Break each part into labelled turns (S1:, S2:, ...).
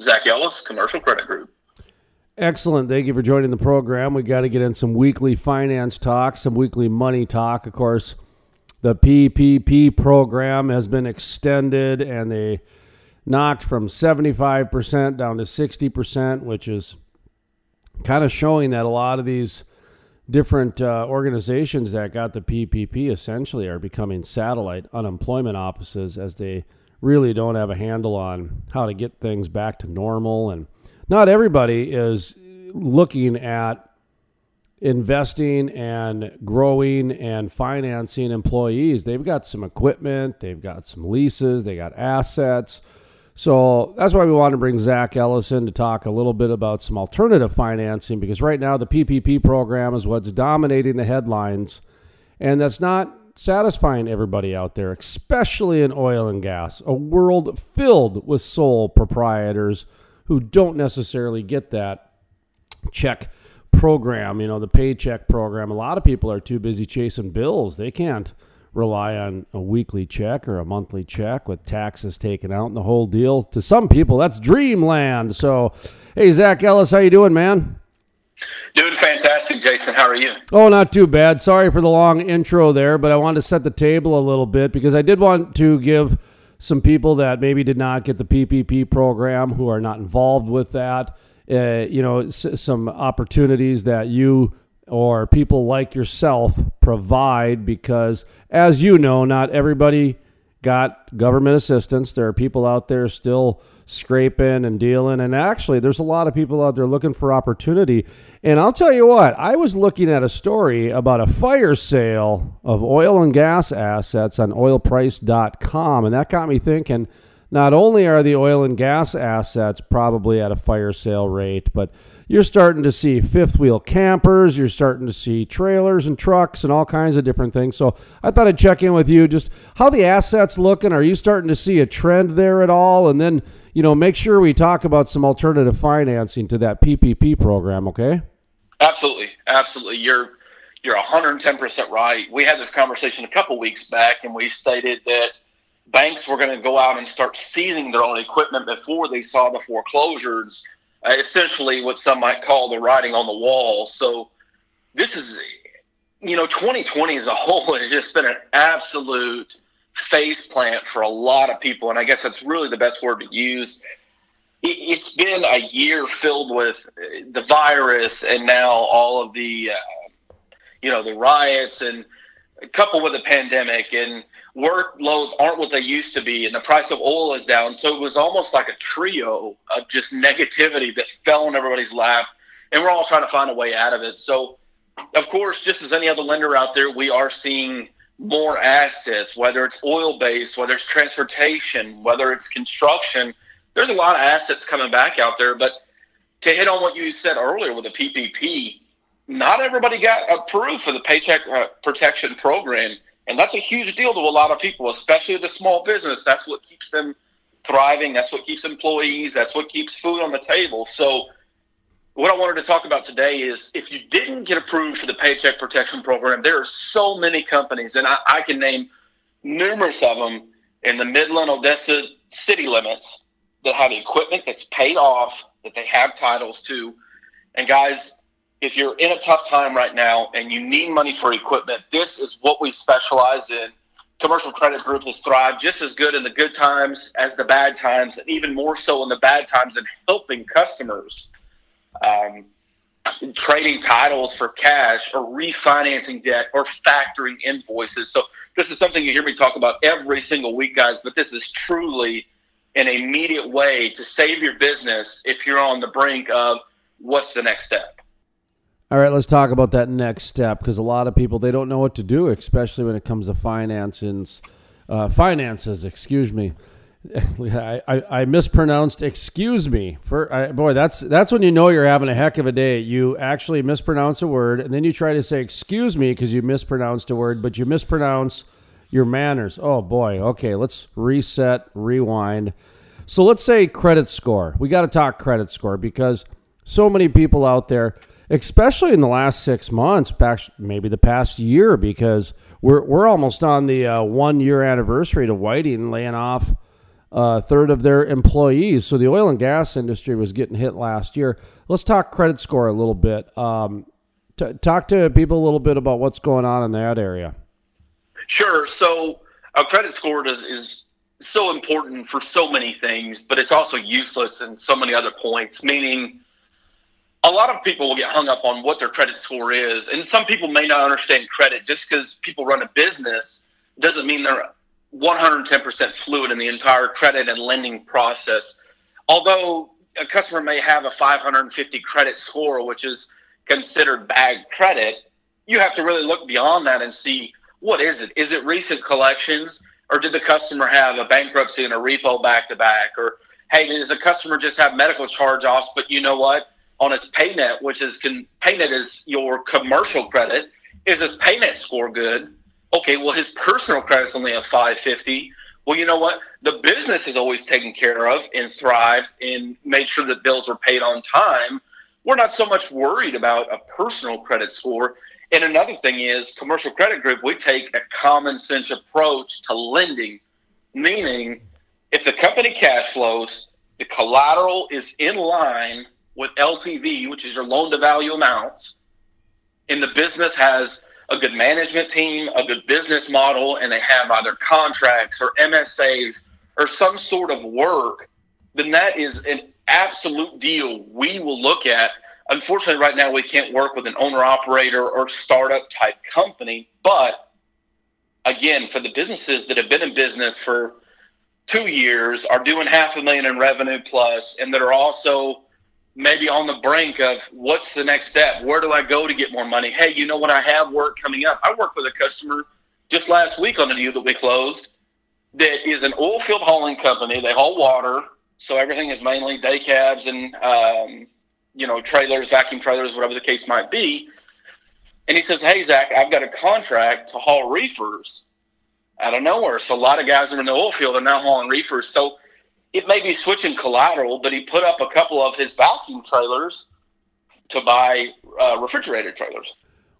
S1: Zach Ellis, Commercial Credit Group.
S2: Excellent. Thank you for joining the program. We got to get in some weekly finance talk, some weekly money talk. Of course, the PPP program has been extended and they knocked from 75% down to 60%, which is kind of showing that a lot of these different uh, organizations that got the PPP essentially are becoming satellite unemployment offices as they really don't have a handle on how to get things back to normal and not everybody is looking at investing and growing and financing employees. They've got some equipment, they've got some leases, they got assets. So that's why we want to bring Zach Ellison to talk a little bit about some alternative financing because right now the PPP program is what's dominating the headlines, and that's not satisfying everybody out there, especially in oil and gas, a world filled with sole proprietors who don't necessarily get that check program, you know, the paycheck program. A lot of people are too busy chasing bills. They can't rely on a weekly check or a monthly check with taxes taken out and the whole deal. To some people, that's dreamland. So, hey, Zach Ellis, how you doing, man?
S1: Doing fantastic, Jason. How are you?
S2: Oh, not too bad. Sorry for the long intro there, but I wanted to set the table a little bit because I did want to give some people that maybe did not get the PPP program who are not involved with that, uh, you know, s- some opportunities that you or people like yourself provide because, as you know, not everybody got government assistance. There are people out there still scraping and dealing. And actually, there's a lot of people out there looking for opportunity. And I'll tell you what, I was looking at a story about a fire sale of oil and gas assets on oilprice.com. And that got me thinking not only are the oil and gas assets probably at a fire sale rate, but you're starting to see fifth wheel campers, you're starting to see trailers and trucks and all kinds of different things. So I thought I'd check in with you just how the assets looking. Are you starting to see a trend there at all? And then, you know, make sure we talk about some alternative financing to that PPP program, okay?
S1: Absolutely. Absolutely. You're you're 110% right. We had this conversation a couple weeks back and we stated that banks were going to go out and start seizing their own equipment before they saw the foreclosures uh, essentially what some might call the writing on the wall. So this is, you know, 2020 as a whole has just been an absolute face plant for a lot of people, and I guess that's really the best word to use. It's been a year filled with the virus, and now all of the, uh, you know, the riots, and coupled with the pandemic, and workloads aren't what they used to be and the price of oil is down. So it was almost like a trio of just negativity that fell on everybody's lap. And we're all trying to find a way out of it. So, of course, just as any other lender out there, we are seeing more assets, whether it's oil based, whether it's transportation, whether it's construction. There's a lot of assets coming back out there. But to hit on what you said earlier with the PPP, not everybody got approved for the Paycheck uh, Protection Program and that's a huge deal to a lot of people, especially the small business. That's what keeps them thriving. That's what keeps employees. That's what keeps food on the table. So, what I wanted to talk about today is if you didn't get approved for the Paycheck Protection Program, there are so many companies, and I, I can name numerous of them in the Midland, Odessa city limits that have equipment that's paid off, that they have titles to. And guys, if you're in a tough time right now and you need money for equipment, this is what we specialize in. Commercial Credit Group has thrived just as good in the good times as the bad times, and even more so in the bad times in helping customers um, trading titles for cash or refinancing debt or factoring invoices. So, this is something you hear me talk about every single week, guys, but this is truly an immediate way to save your business if you're on the brink of what's the next step.
S2: All right, let's talk about that next step because a lot of people they don't know what to do, especially when it comes to finances. Uh, finances, excuse me. I, I, mispronounced excuse me for I, boy that's that's when you know you're having a heck of a day. You actually mispronounce a word and then you try to say excuse me because you mispronounced a word but you mispronounce your manners. Oh boy. Okay let's reset rewind. So let's say credit score. We got to talk credit score because so many people out there especially in the last six months, maybe the past year, because we're we're almost on the uh, one year anniversary to Whiting laying off a third of their employees. So the oil and gas industry was getting hit last year. Let's talk credit score a little bit. Um, t- talk to people a little bit about what's going on in that area.
S1: Sure. So a credit score is, is so important for so many things, but it's also useless in so many other points, meaning a lot of people will get hung up on what their credit score is. And some people may not understand credit just because people run a business doesn't mean they're 110% fluid in the entire credit and lending process. Although a customer may have a 550 credit score, which is considered bad credit, you have to really look beyond that and see what is it? Is it recent collections? Or did the customer have a bankruptcy and a repo back to back? Or hey, does the customer just have medical charge offs? But you know what? On its PayNet, which is can PayNet is your commercial credit, is his PayNet score good? Okay, well his personal credit's only a 550. Well, you know what? The business is always taken care of and thrived and made sure that bills were paid on time. We're not so much worried about a personal credit score and another thing is, commercial credit group, we take a common sense approach to lending, meaning if the company cash flows, the collateral is in line with LTV, which is your loan to value amounts, and the business has a good management team, a good business model, and they have either contracts or MSAs or some sort of work, then that is an absolute deal we will look at Unfortunately, right now we can't work with an owner operator or startup type company. But again, for the businesses that have been in business for two years, are doing half a million in revenue plus, and that are also maybe on the brink of what's the next step? Where do I go to get more money? Hey, you know what? I have work coming up. I worked with a customer just last week on a deal that we closed that is an oil field hauling company. They haul water, so everything is mainly day cabs and um, you know, trailers, vacuum trailers, whatever the case might be. And he says, Hey, Zach, I've got a contract to haul reefers out of nowhere. So a lot of guys are in the oil field are now hauling reefers. So it may be switching collateral, but he put up a couple of his vacuum trailers to buy uh, refrigerated trailers.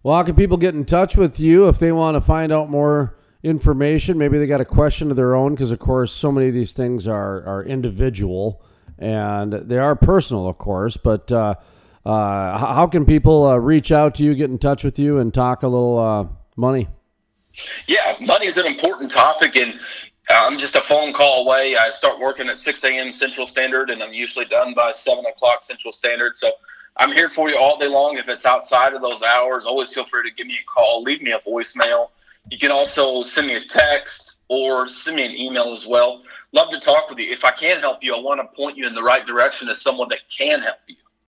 S2: Well, how can people get in touch with you if they want to find out more information? Maybe they got a question of their own, because of course, so many of these things are are individual and they are personal, of course. But uh, uh, how can people uh, reach out to you, get in touch with you, and talk a little uh, money?
S1: Yeah, money is an important topic, and Uh, I'm just a phone call away. I start working at 6 a.m. Central Standard, and I'm usually done by 7 o'clock Central Standard. So I'm here for you all day long. If it's outside of those hours, always feel free to give me a call, leave me a voicemail. You can also send me a text or send me an email as well love to talk with you. If I can help you, I want to point you in the right direction as someone that can help you.